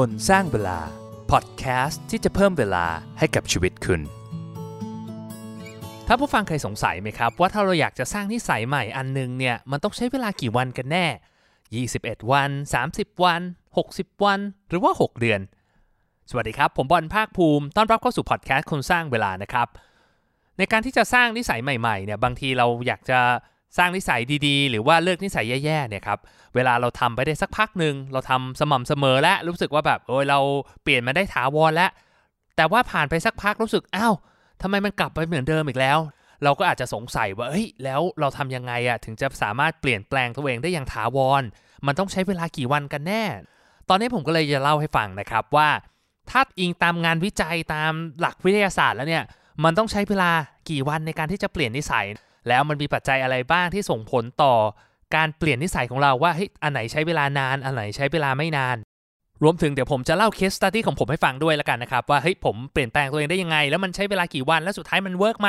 คนสร้างเวลา พอดแคสต์ที่จะเพิ่มเวลาให้กับชีวิตคุณ ถ้าผู้ฟังเคยสงสัยไหมครับ ว่าถ้าเราอยากจะสร้างนิสัยใหม่อันนึงเนี่ยมันต้องใช้เวลากี่วันกันแน่ 21 วัน 30 วัน 60 วัน หรือว่า 6 เดือน สวัสดีครับ ผมบอลภาคภูมิต้อนรับเข้าสู่พอดแคสต์คนสร้างเวลานะครับ ในการที่จะสร้างนิสัยใหม่ๆเนี่ยบางทีเราอยากจะ สร้างนิสัยดีๆ หรือว่าเลิกนิสัยแย่ๆเนี่ยครับเวลาเราทำไปได้สักพักหนึ่งเราทำสม่ำเสมอและรู้สึกว่าแบบโอ้ยเราเปลี่ยนมาได้ถาวรแล้ว แต่ว่าผ่านไปสักพักรู้สึกอ้าวทำไมมันกลับไปเหมือนเดิมอีกแล้ว เราก็อาจจะสงสัยว่าเฮ้ยแล้วเราทำยังไงอะถึงจะสามารถเปลี่ยนแปลงตัวเองได้อย่างถาวร มันต้องใช้เวลากี่วันกันแน่ ตอนนี้ผมก็เลยจะเล่าให้ฟังนะครับว่า ถ้าอิงตามงานวิจัยตามหลักวิทยาศาสตร์แล้วเนี่ยมันต้องใช้เวลากี่วันในการที่จะเปลี่ยนนิสัย แล้วมันมีปัจจัยอะไรบ้างที่ส่งผลต่อการเปลี่ยนนิสัยของเราว่าเฮ้ยอันไหนใช้เวลานานอันไหนใช้เวลาไม่นาน รวมถึงเดี๋ยวผมจะเล่า case study ของผมให้ฟังด้วยละกันนะครับ ว่าเฮ้ยผมเปลี่ยนแปลงตัวเองได้ยังไง แล้วมันใช้เวลากี่วันแล้วสุดท้ายมัน work ไหม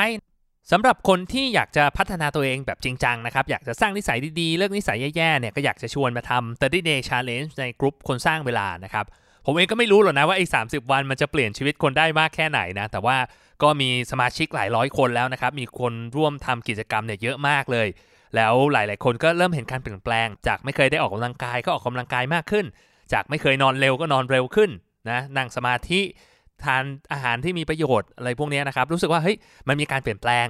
สำหรับคนที่อยากจะพัฒนาตัวเองแบบจริงจังนะครับ อยากจะสร้างนิสัยดีๆ เลิกนิสัยแย่ๆเนี่ยก็อยากจะชวนมาทำ30 day challenge ในกลุ่มคนสร้างเวลานะครับ ผมเองก็ไม่รู้หรอกนะว่าไอ้30วันมันจะเปลี่ยนชีวิตคนได้มากแค่ไหนนะ แต่ว่าก็มีสมาชิกหลายร้อยคนแล้วนะครับ มีคนร่วมทำกิจกรรมเนี่ยเยอะมากเลย แล้วหลาย ๆ คนก็เริ่มเห็นการเปลี่ยนแปลง จากไม่เคยได้ออกกำลังกายก็ออกกำลังกายมากขึ้น จากไม่เคยนอนเร็วก็นอนเร็วขึ้นนะนั่งสมาธิทานอาหารที่มีประโยชน์อะไรพวกนี้นะครับรู้สึกว่าเฮ้ยมันมีการเปลี่ยนแปลง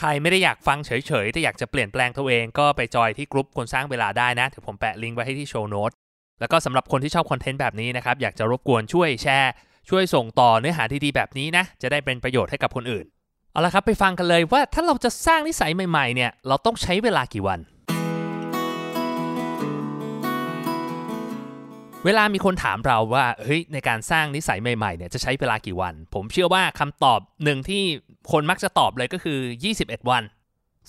ใครไม่ได้อยากฟังเฉยๆแต่อยากจะเปลี่ยนแปลงตัวเองก็ไปจอยที่กลุ่มคนสร้างเวลาได้นะเดี๋ยวผมแปะลิงก์ไว้ให้ที่โชว์โน้ต แล้วก็สำหรับคนที่ชอบคอนเทนต์แบบนี้นะครับ อยากจะรบกวนช่วยแชร์ ช่วยส่งต่อเนื้อหาดีๆแบบนี้นะ จะได้เป็นประโยชน์ให้กับคนอื่น เอาละครับไปฟังกันเลยว่าถ้าเราจะสร้างนิสัยใหม่ๆเนี่ยเราต้องใช้เวลากี่วัน เวลามีคนถามเราว่าเฮ้ยในการสร้างนิสัยใหม่ๆเนี่ยจะใช้เวลากี่วัน ผมเชื่อว่าคำตอบหนึ่งที่คนมักจะตอบเลยก็คือ 21 วัน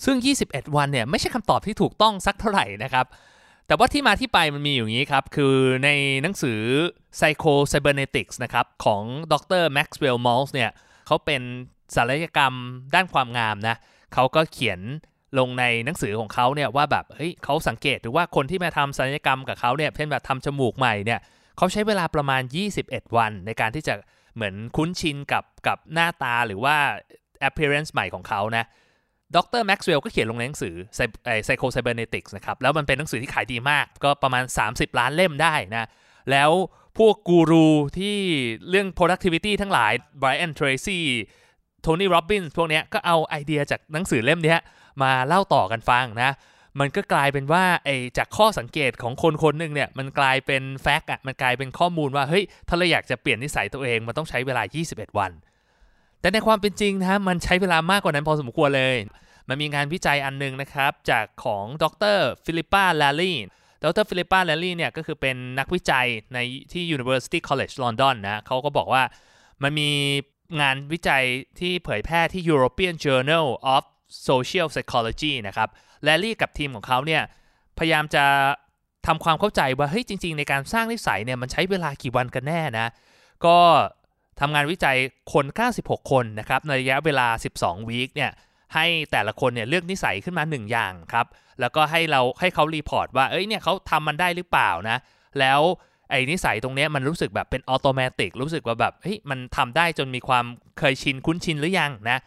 ซึ่ง 21 วันเนี่ยไม่ใช่คำตอบที่ถูกต้องสักเท่าไหร่นะครับ แต่ว่าที่มาที่ไปมันมีอย่างนี้ครับ คือในหนังสือ Psycho Cybernetics นะครับของดร Maxwell Maltz เนี่ยเขาเป็นศัลยกรรมด้านความงามนะเขาก็เขียนลงในหนังสือของเขาเนี่ยว่าแบบเฮ้ยเขาสังเกตหรือว่าคนที่มาทำศัลยกรรมกับเขาเนี่ยเช่นแบบทำจมูกใหม่เนี่ยเขาใช้เวลาประมาณ 21 วัน ในการที่จะเหมือนคุ้นชินกับกับหน้าตาหรือว่า appearance ใหม่ของเขานะ ดรแม็กซ์เวลก็เขียนลงในหนังสือ Psycho Cybernetics นะครับ แล้วมันเป็นหนังสือที่ขายดีมาก ก็ประมาณ 30 ล้านเล่มได้นะ แล้วพวกกูรูที่เรื่อง productivity ทั้งหลาย Brian Tracy โทนี่โรบินส์พวกเนี้ยก็เอาไอเดียจากหนังสือเล่มนี้มาเล่าต่อกันฟังนะ มันก็กลายเป็นว่าไอจากข้อสังเกตของคนคนหนึ่งเนี่ย มันกลายเป็นแฟกต์อะ มันกลายเป็นข้อมูลว่า เฮ้ย ถ้าเราอยากจะเปลี่ยนนิสัยตัวเอง มันต้องใช้เวลา 21 วัน แต่ในความเป็นจริงนะ มันใช้เวลามากกว่านั้นพอสมควรเลย มันมีงานวิจัยอันนึงนะครับ จากของดร. Phillippa Lally ดร. Phillippa Lally เนี่ยก็คือเป็นนักวิจัยในที่ University College London นะเขาก็บอกว่ามันมีงานวิจัยที่เผยแพร่ที่ European Journal of Social Psychology นะครับ Lally กับทีมของเขาเนี่ยพยายามจะทำความเข้าใจว่า เฮ้ยจริง ๆ ในการสร้างนิสัยเนี่ยมันใช้เวลากี่วันกันแน่นะ ก็ทำงานวิจัยคน 96 คนนะครับในระยะเวลา 12 week เนี่ย ให้แต่ละคนเนี่ยเลือกนิสัยขึ้นมา1อย่างครับ แล้วก็ให้เราให้เขา report ว่า เอ้ยเนี่ยเขาทำมันได้หรือเปล่านะ แล้วไอ้นิสัยตรงนี้มันรู้สึกแบบเป็นอัตโนมัติรู้สึกว่าแบบเฮ้ยมันทำได้จนมีความเคยชินคุ้นชินหรือยังนะ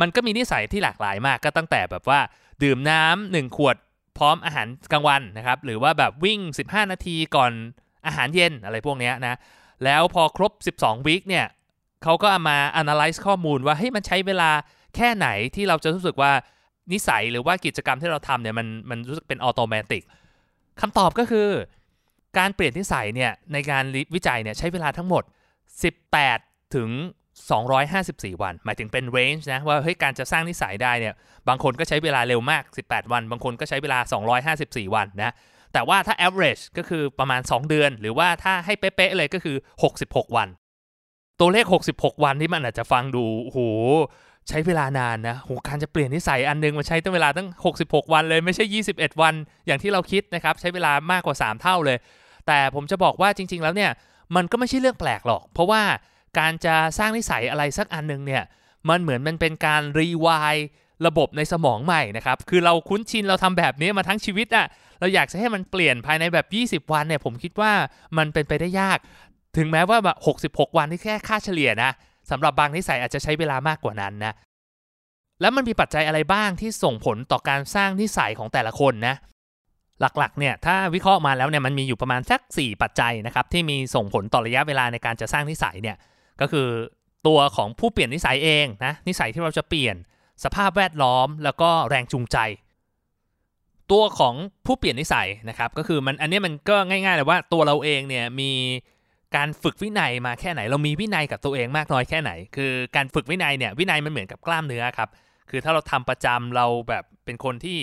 มันก็มีนิสัยที่หลากหลายมากก็ตั้งแต่แบบว่า ดื่มน้ำหนึ่งขวดพร้อมอาหารกลางวันนะครับ หรือว่าแบบวิ่ง 15 นาทีก่อนอาหารเย็นอะไรพวกนี้นะ แล้วพอครบ 12วีคเนี่ยเขาก็เอามา analyze ข้อมูลว่าเฮ้ยมันใช้เวลา แค่ไหนที่เราจะรู้สึกว่านิสัยหรือว่ากิจกรรมที่เราทำเนี่ยมันมันรู้สึกเป็นอัตโนมัติคำตอบก็คือ การเปลี่ยนนิสัยเนี่ยในการวิจัยเนี่ยใช้เวลาทั้งหมด 18 ถึง 254 วัน หมายถึงเป็นเรนจ์นะว่าเฮ้ยการจะสร้างนิสัยได้เนี่ยบางคนก็ใช้เวลาเร็วมาก 18 วัน บางคนก็ใช้เวลา 254 วันนะแต่ว่าถ้า average ก็คือประมาณ 2 เดือน หรือว่าถ้าให้เป๊ะๆเลยก็คือ 66 วัน ตัวเลข 66 วันที่มันอาจจะฟังดูโห ใช้เวลานานนะโหการจะเปลี่ยนนิสัยอันนึงมันใช้ตั้งเวลาตั้ง 66 วันเลยไม่ใช่ 21 วันอย่างที่เราคิดนะครับ ใช้เวลามากกว่า 3 เท่าเลย แต่ผมจะบอกว่าจริง ๆ แล้วเนี่ยมันก็ไม่ใช่เรื่องแปลกหรอก เพราะว่าการจะสร้างนิสัยอะไรสักอันนึงเนี่ยมันเหมือนมันเป็นการรีวายระบบในสมองใหม่นะครับ คือเราคุ้นชินเราทำแบบนี้มาทั้งชีวิตอะ่ะ เราอยากจะให้มันเปลี่ยนภายในแบบ 20 วันเนี่ยผมคิดว่ามันเป็นไปได้ยาก ถึงแม้ว่าแบบ66 วันนี่แค่ค่าเฉลี่ยนะ สำหรับบางนิสัยอาจจะใช้เวลามากกว่านั้นนะแล้วมันมีปัจจัยอะไรบ้างที่ส่งผลต่อการสร้างนิสัยของแต่ละคนนะหลักๆเนี่ยถ้าวิเคราะห์มาแล้วเนี่ยมันมีอยู่ประมาณสัก 4 ปัจจัยนะครับที่มีส่งผลต่อระยะเวลาในการจะสร้างนิสัยเนี่ยก็คือตัวของผู้เปลี่ยนนิสัยเองนะนิสัยที่เราจะเปลี่ยนสภาพแวดล้อมแล้วก็แรงจูงใจ ตัวของผู้เปลี่ยนนิสัยนะครับก็คือมันอันนี้มันก็ง่ายๆเลยว่าตัวเราเองเนี่ยมี การฝึกวินัยมาแค่ไหน เรามีวินัยกับตัวเองมากน้อยแค่ไหน คือการฝึกวินัยเนี่ยวินัยมันเหมือนกับกล้ามเนื้อครับ คือถ้าเราทำประจำเราแบบเป็นคนที่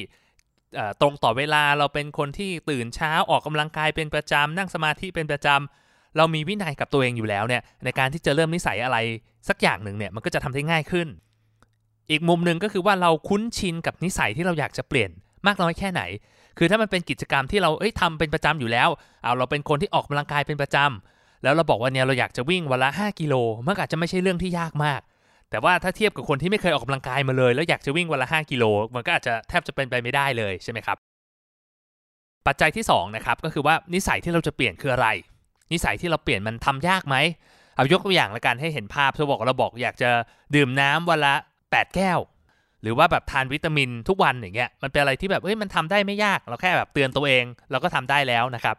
ตรงต่อเวลาเราเป็นคนที่ตื่นเช้าออกกำลังกายเป็นประจำนั่งสมาธิเป็นประจำเรามีวินัยกับตัวเองอยู่แล้วเนี่ยในการที่จะเริ่มนิสัยอะไรสักอย่างหนึ่งเนี่ยมันก็จะทำได้ง่ายขึ้น อีกมุมหนึ่งก็คือว่าเราคุ้นชินกับนิสัยที่เราอยากจะเปลี่ยนมากน้อยแค่ไหน คือถ้ามันเป็นกิจกรรมที่เราเอ้ยทำเป็นประจำอยู่แล้วเอาเราเป็นคนที่ออกกำลังกายเป็นประจำ แล้วเราบอกว่าเนี่ยเราอยากจะวิ่งวันละ 5 กิโลมันอาจจะไม่ใช่เรื่องที่ยากมาก แต่ว่าถ้าเทียบกับคนที่ไม่เคยออกกำลังกายมาเลย แล้วอยากจะวิ่งวันละ 5 กิโล มันก็อาจจะแทบจะเป็นไปไม่ได้เลยใช่ไหมครับ ปัจจัยที่2นะครับก็คือว่านิสัยที่เราจะเปลี่ยนคืออะไร นิสัยที่เราเปลี่ยนมันทำยากไหมเอายกตัวอย่างละกันให้เห็นภาพเราบอกเราบอกอยากจะดื่มน้ำวันละ 8 แก้ว หรือว่าแบบทานวิตามินทุกวันอย่างเงี้ยมันเป็นอะไรที่แบบเอ้ยมันทำได้ไม่ยากเราแค่แบบเตือนตัวเองเราก็ทำได้แล้วนะครับ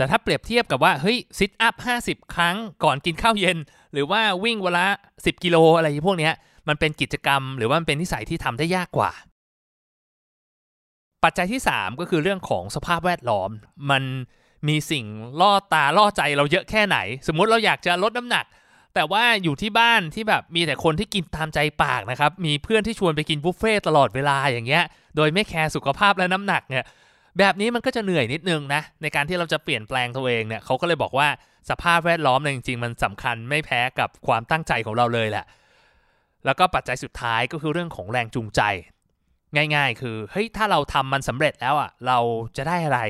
แต่ถ้าเปรียบเทียบกับว่าเฮ้ยซิทอัพ50 ครั้งก่อนกินข้าวเย็น หรือว่าวิ่งเวลา 10 กิโลอะไรพวกนี้มันเป็นกิจกรรม หรือว่ามันเป็นนิสัยที่ทำได้ยากกว่า ปัจจัยที่ 3 ก็คือเรื่องของสภาพแวดล้อม มันมีสิ่งล่อตาล่อใจเราเยอะแค่ไหน สมมุติเราอยากจะลดน้ำหนัก แต่ว่าอยู่ที่บ้านที่แบบมีแต่คนที่กินตามใจปากนะครับมีเพื่อนที่ชวนไปกินบุฟเฟ่ตลอดเวลาอย่างเงี้ยโดยไม่แคร์สุขภาพและน้ำหนักเนี่ย แบบนี้มันก็จะเหนื่อยนิดนึงนะ ในการที่เราจะเปลี่ยนแปลงตัวเองเนี่ยเขาก็เลยบอกว่าสภาพแวดล้อมเนี่ยจริงๆ มันสำคัญไม่แพ้กับความตั้งใจของเราเลยแหละ แล้วก็ปัจจัยสุดท้ายก็คือเรื่องของแรงจูงใจ ง่าย ๆ คือเฮ้ยถ้าเราทำมันสำเร็จแล้วอะเราจะได้อะไร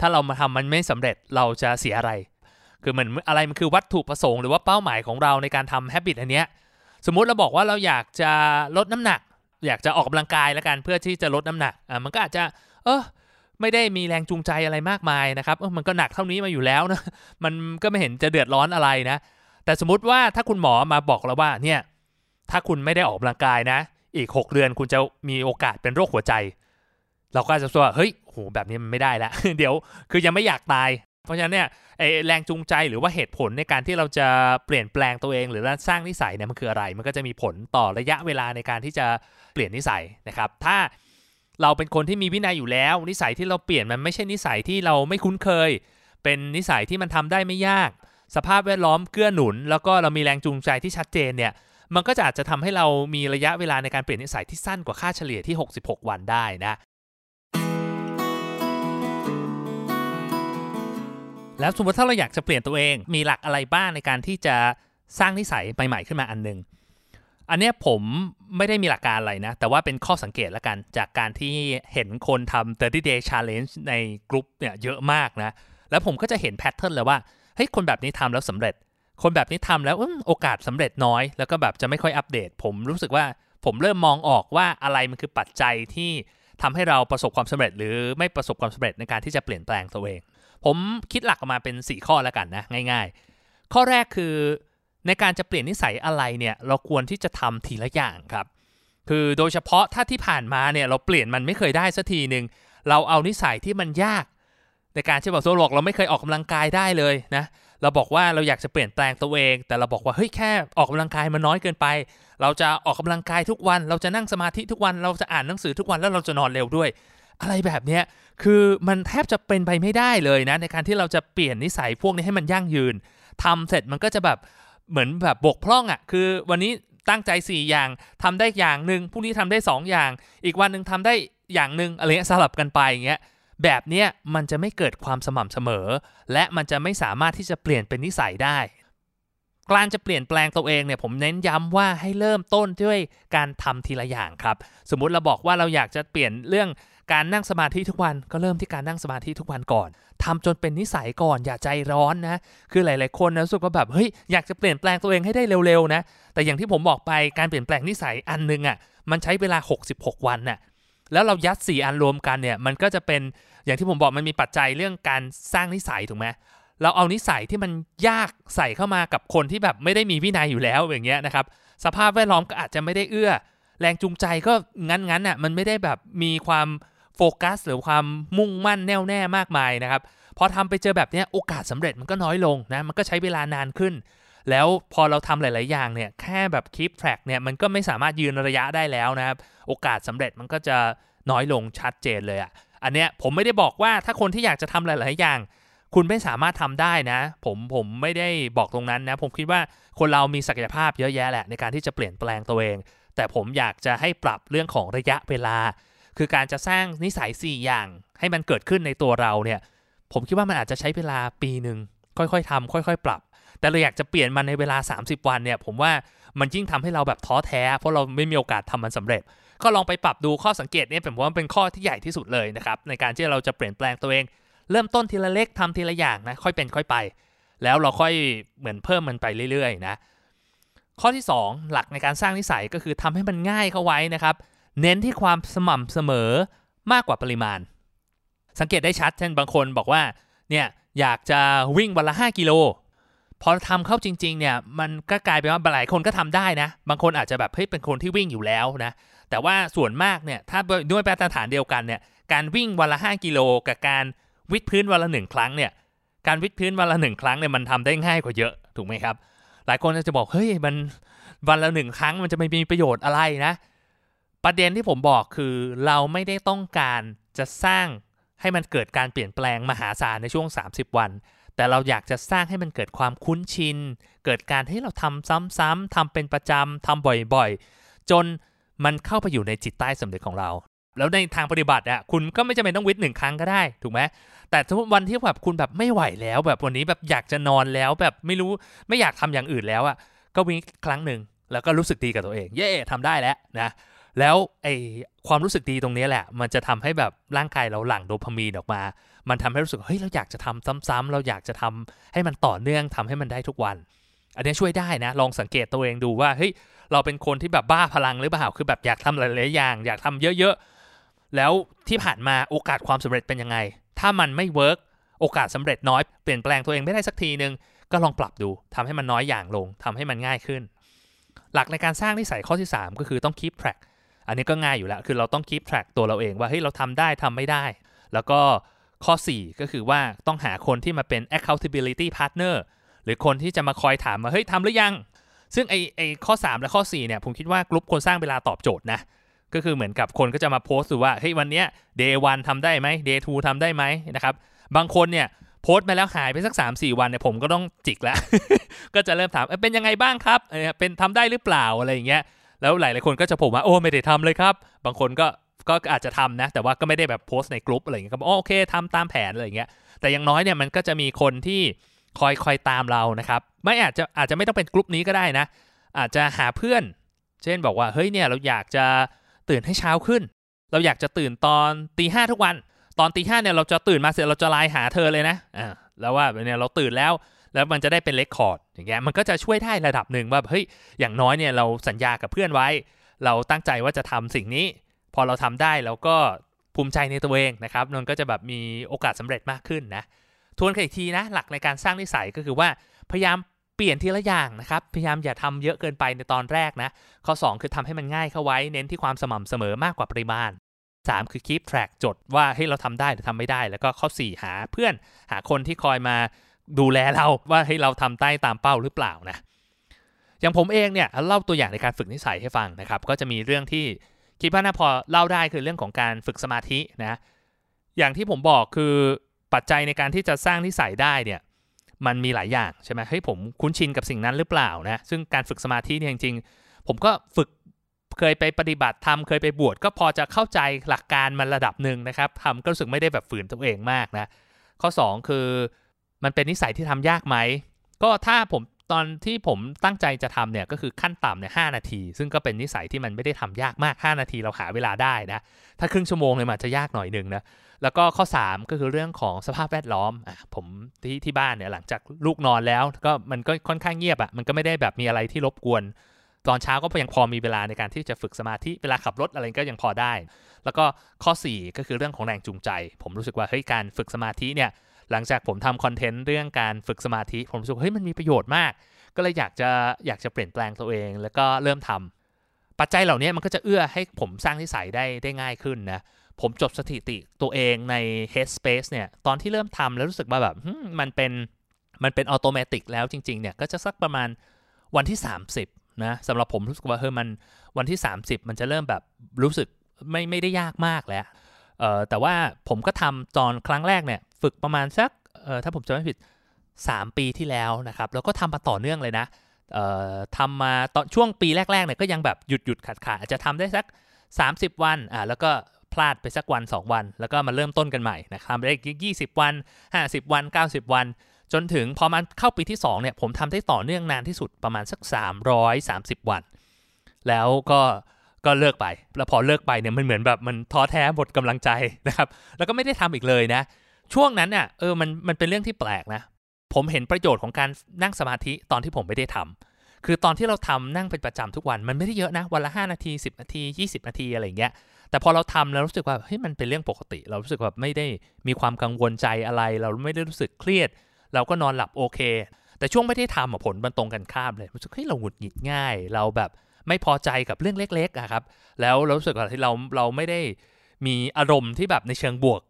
ถ้าเรามาทำมันไม่สำเร็จเราจะเสียอะไร คือเหมือนอะไรมันคือวัตถุประสงค์หรือว่าเป้าหมายของเราในการทำแฮบิตอันเนี้ยสมมุติเราบอกว่าเราอยากจะลดน้ำหนัก อยากจะออกกำลังกายแล้วกันเพื่อที่จะลดน้ำหนักอะมันก็อาจจะเออ ไม่ได้มีแรงจูงใจอะไรมากมายนะครับมันก็หนักเท่านี้มาอยู่แล้วนะมันก็ไม่เห็นจะเดือดร้อนอะไรนะ แต่สมมติว่าถ้าคุณหมอมาบอกเราว่าเนี่ยถ้าคุณไม่ได้ออกกำลังกายนะ อีก 6 เดือนคุณจะมีโอกาสเป็นโรคหัวใจ เราก็จะว่าเฮ้ยโหแบบนี้มันไม่ได้ละเดี๋ยวคือยังไม่อยากตาย เพราะฉะนั้นเนี่ยแรงจูงใจหรือว่าเหตุผลในการที่เราจะเปลี่ยนแปลงตัวเอง หรือสร้างนิสัยเนี่ยมันคืออะไร มันก็จะมีผลต่อระยะเวลาในการที่จะเปลี่ยนนิสัยนะครับ ถ้า เราเป็นคนที่มีวินัยอยู่แล้ว นิสัยที่เราเปลี่ยนมันไม่ใช่นิสัยที่เราไม่คุ้นเคย เป็นนิสัยที่มันทำได้ไม่ยาก สภาพแวดล้อมเกื้อหนุน แล้วก็เรามีแรงจูงใจที่ชัดเจนเนี่ยมันก็จะอาจจะทำให้เรามีระยะเวลาในการเปลี่ยนนิสัยที่สั้นกว่าค่าเฉลี่ยที่ 66 วันได้นะแล้วสมมติถ้าเราอยากจะเปลี่ยนตัวเอง มีหลักอะไรบ้างในการที่จะสร้างนิสัยใหม่ๆขึ้นมาอันนึง อันนี้ผมไม่ได้มีหลักการอะไรนะ แต่ว่าเป็นข้อสังเกตแล้วกัน จากการที่เห็นคนทำ30 day challenge ในกลุ่มเนี่ยเยอะมากนะ แล้วผมก็จะเห็นแพทเทิร์นเลยว่า เฮ้ย คนแบบนี้ทำแล้วสำเร็จ คนแบบนี้ทำแล้วโอกาสสำเร็จน้อย แล้วก็แบบจะไม่ค่อยอัปเดต ผมรู้สึกว่าผมเริ่มมองออกว่าอะไรมันคือปัจจัยที่ทำให้เราประสบความสำเร็จ หรือไม่ประสบความสำเร็จในการที่จะเปลี่ยนแปลงตัวเอง ผมคิดหลักออกมาเป็น 4 ข้อแล้วกันนะง่าย ๆ ข้อแรกคือ ในการจะเปลี่ยนนิสัยอะไรเนี่ยเราควรที่จะทำทีละอย่างครับ คือโดยเฉพาะถ้าที่ผ่านมาเนี่ยเราเปลี่ยนมันไม่เคยได้สักทีหนึ่งเราเอานิสัยที่มันยาก ในการที่บอกโซลอกเราไม่เคยออกกำลังกายได้เลยนะเราบอกว่าเราอยากจะเปลี่ยนแปลงตัวเอง แต่เราบอกว่าเฮ้ยแค่ออกกำลังกายมันน้อยเกินไป เราจะออกกำลังกายทุกวัน เราจะนั่งสมาธิทุกวัน เราจะอ่านหนังสือทุกวันแล้วเราจะนอนเร็วด้วย อะไรแบบเนี้ยคือมันแทบจะเป็นไปไม่ได้เลยนะในการที่เราจะเปลี่ยนนิสัยพวกนี้ให้มันยั่งยืนทำเสร็จมันก็จะแบบ เหมือนแบบบกพร่องอะ่ะ คือวันนี้ตั้งใจ 4 อย่างทำได้อย่างหนึ่งพรุ่งนี้ทำได้ 2 อย่าง อีกวันหนึ่งทำได้อย่างหนึ่งอะไรเงี้ยสลับกันไปอย่างเงี้ยแบบเนี้ยมันจะไม่เกิดความสม่ำเสมอ และมันจะไม่สามารถที่จะเปลี่ยนเป็นนิสัยได้การจะเปลี่ยนแปลงตัวเองเนี่ยผมเน้นย้ำว่าให้เริ่มต้นด้วยการทำทีละอย่างครับ สมมุติเราบอกว่าเราอยากจะเปลี่ยนเรื่อง การนั่งสมาธิทุกวันก็เริ่มที่การนั่งสมาธิทุกวันก่อนทำจนเป็นนิสัยก่อนอย่าใจร้อนนะ คือหลาย ๆ คนนะรู้สึกว่าแบบเฮ้ยอยากจะเปลี่ยนแปลงตัวเองให้ได้เร็ว ๆ นะ แต่อย่างที่ผมบอกไปการเปลี่ยนแปลงนิสัยอันนึงอะ่ะมันใช้เวลา 66 วันน่ะแล้วเรายัด 4 อันรวมกันเนี่ยมันก็จะเป็นอย่างที่ผมบอกมันมีปัจจัยเรื่องการสร้างนิสัยถูกไหมเราเอานิสัยที่มันยากใส่เข้ามากับคนที่แบบไม่ได้มีวินัยอยู่แล้วอย่างเงี้ยนะครับสภาพแวดล้อมก็อาจจะไม่ได้เอื้อ แรงจูงใจก็งั้นๆน่ะมันไม่ได้แบบมีความ โฟกัสหรือความมุ่งมั่นแน่วแน่มากมายนะครับพอทำไปเจอแบบนี้โอกาสสำเร็จมันก็น้อยลงนะมันก็ใช้เวลานานขึ้น แล้วพอเราทำหลาย ๆ อย่างเนี่ยแค่แบบคีปแทร็กเนี่ยมันก็ไม่สามารถยืนระยะได้แล้วนะครับโอกาสสำเร็จมันก็จะน้อยลงชัดเจนเลยอะ่ะอันเนี้ยผมไม่ได้บอกว่าถ้าคนที่อยากจะทำหลาย ๆ อย่าง คุณไม่สามารถทำได้นะ ผมผมไม่ได้บอกตรงนั้นนะผมคิดว่าคนเรามีศักยภาพเยอะแยะแหละในการที่จะเปลี่ยนแปลงตัวเอง แต่ผมอยากจะให้ปรับเรื่องของระยะเวลา คือการจะสร้างนิสัย 4 อย่างให้มันเกิดขึ้นในตัวเราเนี่ย ผมคิดว่ามันอาจจะใช้เวลาปีหนึ่งค่อยๆทำค่อย ๆ ปรับ แต่เราอยากจะเปลี่ยนมันในเวลา 30 วันเนี่ย ผมว่ามันยิ่งทำให้เราแบบท้อแท้ เพราะเราไม่มีโอกาสทำมันสำเร็จ ก็ลองไปปรับดูข้อสังเกตเนี่ยผมว่าเป็นข้อที่ใหญ่ที่สุดเลยนะครับในการที่เราจะเปลี่ยนแปลงตัวเอง เริ่มต้นทีละเล็กทำทีละอย่างนะค่อยเป็นค่อยไป แล้วเราค่อยเหมือนเพิ่มมันไปเรื่อยๆนะข้อที่ 2 หลักในการสร้างนิสัยก็คือทำให้มันง่ายเข้าไว้นะครับ เน้นที่ความสม่ำเสมอมากกว่าปริมาณ สังเกตได้ชัด เช่นบางคนบอกว่าเนี่ยอยากจะวิ่งวันละ 5 กิโล พอทำเข้าจริง ๆ เนี่ย มันก็กลายเป็นว่าหลายคนก็ทำได้นะ บางคนอาจจะแบบเฮ้ยเป็นคนที่วิ่งอยู่แล้วนะ แต่ว่าส่วนมากเนี่ยถ้าด้วยมาตรฐานเดียวกันเนี่ยการวิ่งวันละ 5 กิโล กับการวิดพื้นวันละหนึ่งครั้งเนี่ยการวิดพื้นวันละหนึ่งครั้งเนี่ยมันทำได้ง่ายกว่าเยอะถูกไหมครับ หลายคนจะบอกเฮ้ยมันวันละหนึ่งครั้งมันจะไม่มีประโยชน์อะไรนะ ประเด็นที่ผมบอกคือเราไม่ได้ต้องการจะสร้างให้มันเกิดการเปลี่ยนแปลงมหาศาลในช่วง 30 วัน แต่เราอยากจะสร้างให้มันเกิดความคุ้นชิน เกิดการให้เราทำซ้ำๆทำเป็นประจำทำบ่อยๆ จนมันเข้าไปอยู่ในจิตใต้สำนึกของเรา แล้วในทางปฏิบัติอะคุณก็ไม่จำเป็นต้องวิทย์หนึ่งครั้งก็ได้ ถูกไหมแต่ทุกวันที่แบบคุณแบบไม่ไหวแล้ว แบบวันนี้แบบอยากจะนอนแล้วแบบไม่รู้ไม่อยากทำอย่างอื่นแล้วอะก็วิ่งครั้งหนึ่งแล้วก็รู้สึกดีกับตัวเอง เย่ทำได้แล้วนะ แล้วไอความรู้สึกดีตรงนี้แหละ มันจะทำให้แบบร่างกายเราหลั่งโดพามีนออกมา มันทำให้รู้สึกเฮ้ยเราอยากจะทำซ้ำๆเราอยากจะทำให้มันต่อเนื่องทำให้มันได้ทุกวัน อันนี้ช่วยได้นะ ลองสังเกตตัวเองดูว่าเฮ้ยเราเป็นคนที่แบบบ้าพลังหรือเปล่าคือแบบอยากทำหลายๆอย่าง อยากทำเยอะๆแล้วที่ผ่านมาโอกาสความสำเร็จเป็นยังไง ถ้ามันไม่ work โอกาสสำเร็จน้อยเปลี่ยนแปลงตัวเองไม่ได้สักทีนึงก็ลองปรับดูทำให้มันน้อยอย่างลงทำให้มันง่ายขึ้น หลักในการสร้างนิสัยข้อที่ 3 ก็คือต้อง keep track อันนี้ก็ง่ายอยู่แล้ว คือเราต้อง keep track ตัวเราเองว่าเฮ้ยเราทำได้ทำไม่ได้ แล้วก็ข้อ 4 ก็คือว่าต้องหาคนที่มาเป็น accountability partner หรือคนที่จะมาคอยถามว่าเฮ้ยทำหรือยัง ซึ่งไอไอข้อ 3 และข้อ 4 เนี่ย ผมคิดว่ากลุ่มคนสร้างเวลาตอบโจทย์นะ ก็คือเหมือนกับคนก็จะมาโพสต์ว่าเฮ้ยวันเนี้ย day 1ทำได้ไหม day 2ทำได้ไหมนะครับ บางคนเนี่ยโพสต์มาแล้วหายไปสัก 3 4 วันเนี่ยผมก็ต้องจิกแล้ว ก็จะเริ่มถามเป็นยังไงบ้างครับเป็นทำได้หรือเปล่าอะไรอย่างเงี้ย แล้วหลายหลายคนก็จะผมว่าโอ้ไม่ได้ทำเลยครับ บางคนก็ก็อาจจะทำนะ แต่ว่าก็ไม่ได้แบบโพสต์ในกลุ่มอะไรอย่างเงี้ยก็บอกโอเคทำตามแผนอะไรอย่างเงี้ยแต่อย่างน้อยเนี่ยมันก็จะมีคนที่คอยคอยตามเรานะครับไม่อาจจะอาจจะไม่ต้องเป็นกลุ่มนี้ก็ได้นะ อาจจะหาเพื่อน เช่นบอกว่าเฮ้ยเนี่ยเราอยากจะตื่นให้เช้าขึ้น เราอยากจะตื่นตอนตีห้าทุกวัน ตอนตีห้าเนี่ยเราจะตื่นมาเสร็จเราจะไลน์หาเธอเลยนะอ่าแล้วว่าเนี่ยเราตื่นแล้วแล้วมันจะได้เป็นเลคคอร์ด อย่างเงี้ยมันก็จะช่วยได้ระดับหนึ่งว่าเฮ้ยอย่างน้อยเนี่ยเราสัญญากับเพื่อนไว้ เราตั้งใจว่าจะทำสิ่งนี้ พอเราทำได้เราก็ภูมิใจในตัวเองนะครับมันก็จะแบบมีโอกาสสำเร็จมากขึ้นนะทวนอีกทีนะหลักในการสร้างนิสัยก็คือว่าพยายามเปลี่ยนทีละอย่างนะครับพยายามอย่าทำเยอะเกินไปในตอนแรกนะข้อ 2 คือทำให้มันง่ายเข้าไว้ เน้นที่ความสม่ำเสมอมากกว่าปริมาณ 3 คือ keep track จดว่าให้เราทำได้หรือทำไม่ได้ แล้วก็ข้อ 4 หาเพื่อนหาคนที่คอยมา ดูแลเราว่าให้เราทำใต้ตามเป้าหรือเปล่านะอย่างผมเองเนี่ยเล่าตัวอย่างในการฝึกนิสัยให้ฟังนะครับ ก็จะมีเรื่องที่คิดว่าน่าพอเล่าได้คือเรื่องของการฝึกสมาธินะอย่างที่ผมบอกคือปัจจัยในการที่จะสร้างนิสัยได้เนี่ยมันมีหลายอย่างใช่ไหมเฮ้ยผมคุ้นชินกับสิ่งนั้นหรือเปล่านะซึ่งการฝึกสมาธิเนี่ยจริงๆ ผมก็ฝึกเคยไปปฏิบัติทำเคยไปบวชก็พอจะเข้าใจหลักการมันระดับหนึ่งนะครับทำก็รู้สึกไม่ได้แบบฝืนตัวเองมากนะข้อ 2 คือ มันเป็นนิสัยที่ทำยากไหม ก็ถ้าผมตอนที่ผมตั้งใจจะทำเนี่ยก็คือขั้นต่ำเนี่ยหนาที ซึ่งก็เป็นนิสัยที่มันไม่ได้ทำยากมาก 5 นาทีเราหาเวลาได้นะ ถ้าครึ่งชั่วโมงเลยมันจะยากหน่อยหนึ่งนะ แล้วก็ข้อ 3 ก็คือเรื่องของสภาพแวดล้อมอะผมที่ที่บ้านเนี่ยหลังจากลูกนอนแล้วก็มันก็ค่อนข้างเงียบอะ่ะมันก็ไม่ได้แบบมีอะไรที่รบกวน ตอนเช้าก็ยังพอมีเวลาในการที่จะฝึกสมาธิเวลาขับรถอะไรก็ยังพอได้ แล้วก็ข้อ 4 ก็คือเรื่องของแรงจูงใจ ผมรู้สึกว่าเฮ้ยการฝึกสมาธิเนี่ย หลังจากผมทำคอนเทนต์เรื่องการฝึกสมาธิ ผมรู้สึกเฮ้ยมันมีประโยชน์มาก ก็เลยอยากจะอยากจะเปลี่ยนแปลงตัวเอง แล้วก็เริ่มทำปัจจัยเหล่านี้มันก็จะเอื้อให้ผมสร้างนิสัยได้ได้ง่ายขึ้นนะผมจดสถิติตัวเองใน Headspace เนี่ยตอนที่เริ่มทำแล้วรู้สึกว่าแบบมันเป็นมันเป็นอัตโนมัติแล้วจริงๆเนี่ยก็จะสักประมาณวันที่ 30นะสำหรับผมรู้สึกว่าเฮ้ยมันวันที่ 30 มันจะเริ่มแบบรู้สึกไม่ไม่ได้ยากมากแล้วเออแต่ว่าผมก็ทำตอนครั้งแรกเนี่ย ฝึกประมาณสักเอ่อถ้าผมจำไม่ผิด 3 ปีที่แล้วนะครับ แล้วก็ทำมาต่อเนื่องเลยนะเอ่อทำมาตอนช่วงปีแรกๆเนี่ยก็ยังแบบหยุดหยุดขาดขาดอาจจะทำได้สัก 30 วันอ่าแล้วก็พลาดไปสักวัน 2 วัน แล้วก็มาเริ่มต้นกันใหม่นะครับได้20วัน 50 วัน 90 วัน จนถึงพอมันเข้าปีที่2เนี่ยผมทำได้ต่อเนื่องนานที่สุดประมาณสัก 330 วัน แล้วก็ก็เลิกไป แล้วพอเลิกไปเนี่ยมันเหมือนแบบมันท้อแท้หมดกำลังใจนะครับ แล้วก็ไม่ได้ทำอีกเลยนะ ช่วงนั้นเนี่ยเออมันมันเป็นเรื่องที่แปลกนะ ผมเห็นประโยชน์ของการนั่งสมาธิตอนที่ผมไม่ได้ทำคือตอนที่เราทำนั่งเป็นประจำทุกวันมันไม่ได้เยอะนะ วันละ 5 นาที 10 นาที 20 นาทีอะไรอย่างเงี้ยแต่พอเราทำแล้วรู้สึกว่าเฮ้ยมันเป็นเรื่องปกติ เรารู้สึกว่าไม่ได้มีความกังวลใจอะไร เราไม่ได้รู้สึกเครียด เราก็นอนหลับโอเค แต่ช่วงไม่ได้ทำผลมันตรงกันข้ามเลยรู้สึกเฮ้ยเราหงุดหงิดง่าย เราแบบไม่พอใจกับเรื่องเล็กๆอะครับแล้วเรารู้สึกว่าที่เราเราไม่ได้มีอารมณ์ที่แบบในเชิงบวก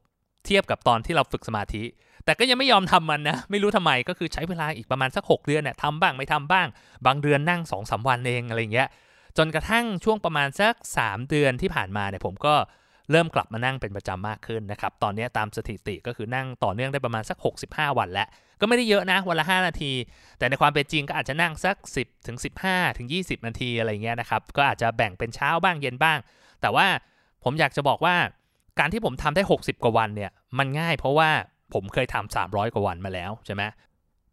เทียบกับตอนที่เราฝึกสมาธิ แต่ก็ยังไม่ยอมทำมันนะ ไม่รู้ทำไมก็คือใช้เวลาอีกประมาณสัก 6 เดือนเนี่ยทำบ้างไม่ทำบ้าง บางเดือนนั่ง2อสวันเองอะไรเงี้ยจนกระทั่งช่วงประมาณสัก 3 เดือนที่ผ่านมาเนี่ยผมก็เริ่มกลับมานั่งเป็นประจำมากขึ้นนะครับ ตอนนี้ตามสถิติก็คือนั่งต่อเนื่องได้ประมาณสัก 65 วันแล้ว ก็ไม่ได้เยอะนะ วันละ 5 นาที แต่ในความเป็นจริงก็อาจจะนั่งสัก 10ถึง15ถึง20 นาทีอะไรเงี้ยนะครับ ก็อาจจะแบ่งเป็นเช้าบ้างเย็นบ้าง แต่ว่าผมอยากจะบอกว่า การที่ผมทำได้ 60 กว่าวันเนี่ยมันง่ายเพราะว่าผมเคยทำ300 กว่าวันมาแล้วใช่ไหม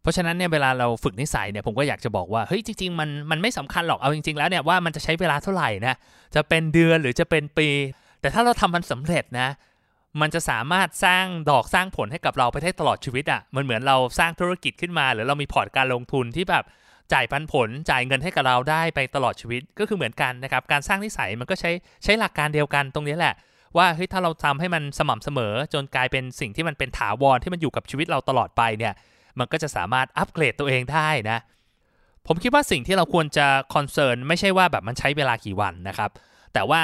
เพราะฉะนั้นเนี่ยเวลาเราฝึกนิสัยเนี่ยผมก็อยากจะบอกว่าเฮ้ยจริงๆมันมันไม่สำคัญหรอกเอาจริง ๆ แล้วเนี่ยว่ามันจะใช้เวลาเท่าไหร่นะจะเป็นเดือนหรือจะเป็นปี แต่ถ้าเราทำมันสำเร็จนะ มันจะสามารถสร้างดอกสร้างผลให้กับเราไปได้ตลอดชีวิตอะ่ะมันเหมือนเราสร้างธุรกิจขึ้นมา หรือเรามีพอร์ตการลงทุนที่แบบจ่ายปันผลจ่ายเงินให้กับเราได้ไปตลอดชีวิตก็คือเหมือนกันนะครับการสร้างนิสัยมันก็ใช้ใช้หลักการเดียวกันตรงนี้แหละ ว่าเฮ้ยถ้าเราทำให้มันสม่ำเสมอ จนกลายเป็นสิ่งที่มันเป็นถาวรที่มันอยู่กับชีวิตเราตลอดไปเนี่ย มันก็จะสามารถอัปเกรดตัวเองได้นะ ผมคิดว่าสิ่งที่เราควรจะ concern ไม่ใช่ว่าแบบมันใช้เวลากี่วันนะครับ แต่ว่า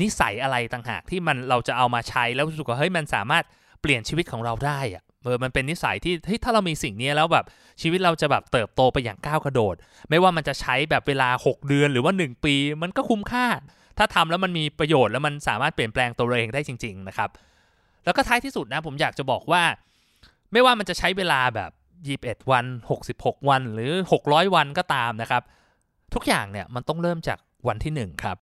นิสัยอะไรต่างหากที่มันเราจะเอามาใช้แล้วรู้สึกว่าเฮ้ยมันสามารถเปลี่ยนชีวิตของเราได้อะเออมันเป็นนิสัยที่เฮ้ยถ้าเรามีสิ่งนี้แล้วแบบชีวิตเราจะแบบเติบโตไปอย่างก้าวกระโดด ไม่ว่ามันจะใช้แบบเวลา 6 เดือนหรือว่า 1 ปี มันก็คุ้มค่า ถ้าทำแล้วมันมีประโยชน์แล้วมันสามารถเปลี่ยนแปลงตัวเองได้จริง ๆ นะครับ แล้วก็ท้ายที่สุดนะผมอยากจะบอกว่า ไม่ว่ามันจะใช้เวลาแบบ21วัน 66 วันหรือ 600 วันก็ตามนะครับ ทุกอย่างเนี่ยมันต้องเริ่มจากวันที่ 1 ครับ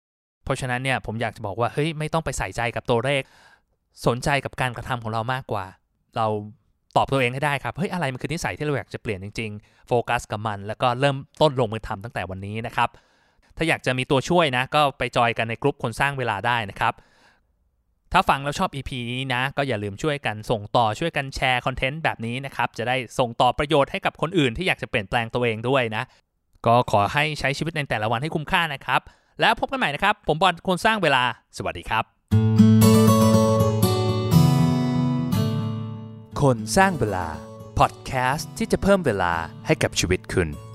เพราะฉะนั้นเนี่ยผมอยากจะบอกว่าเฮ้ยไม่ต้องไปใส่ใจกับตัวเลข สนใจกับการกระทำของเรามากกว่า เราตอบตัวเองให้ได้ครับเฮ้ยอะไรมันคือนิสัยที่เราอยากจะเปลี่ยนจริงๆ โฟกัสกับมัน แล้วก็เริ่มต้นลงมือทำตั้งแต่วันนี้นะครับ ถ้าอยากจะมีตัวช่วยนะ ก็ไปจอยกันในกลุ่มคนสร้างเวลาได้นะครับถ้าฟังแล้วชอบ EP นี้นะ ก็อย่าลืมช่วยกันส่งต่อช่วยกันแชร์คอนเทนต์แบบนี้นะครับ จะได้ส่งต่อประโยชน์ให้กับคนอื่นที่อยากจะเปลี่ยนแปลงตัวเองด้วยนะ ก็ขอให้ใช้ชีวิตในแต่ละวันให้คุ้มค่านะครับ แล้วพบกันใหม่นะครับ ผมบอลคนสร้างเวลา สวัสดีครับ คนสร้างเวลา พอดแคสต์ที่จะเพิ่มเวลาให้กับชีวิตคุณ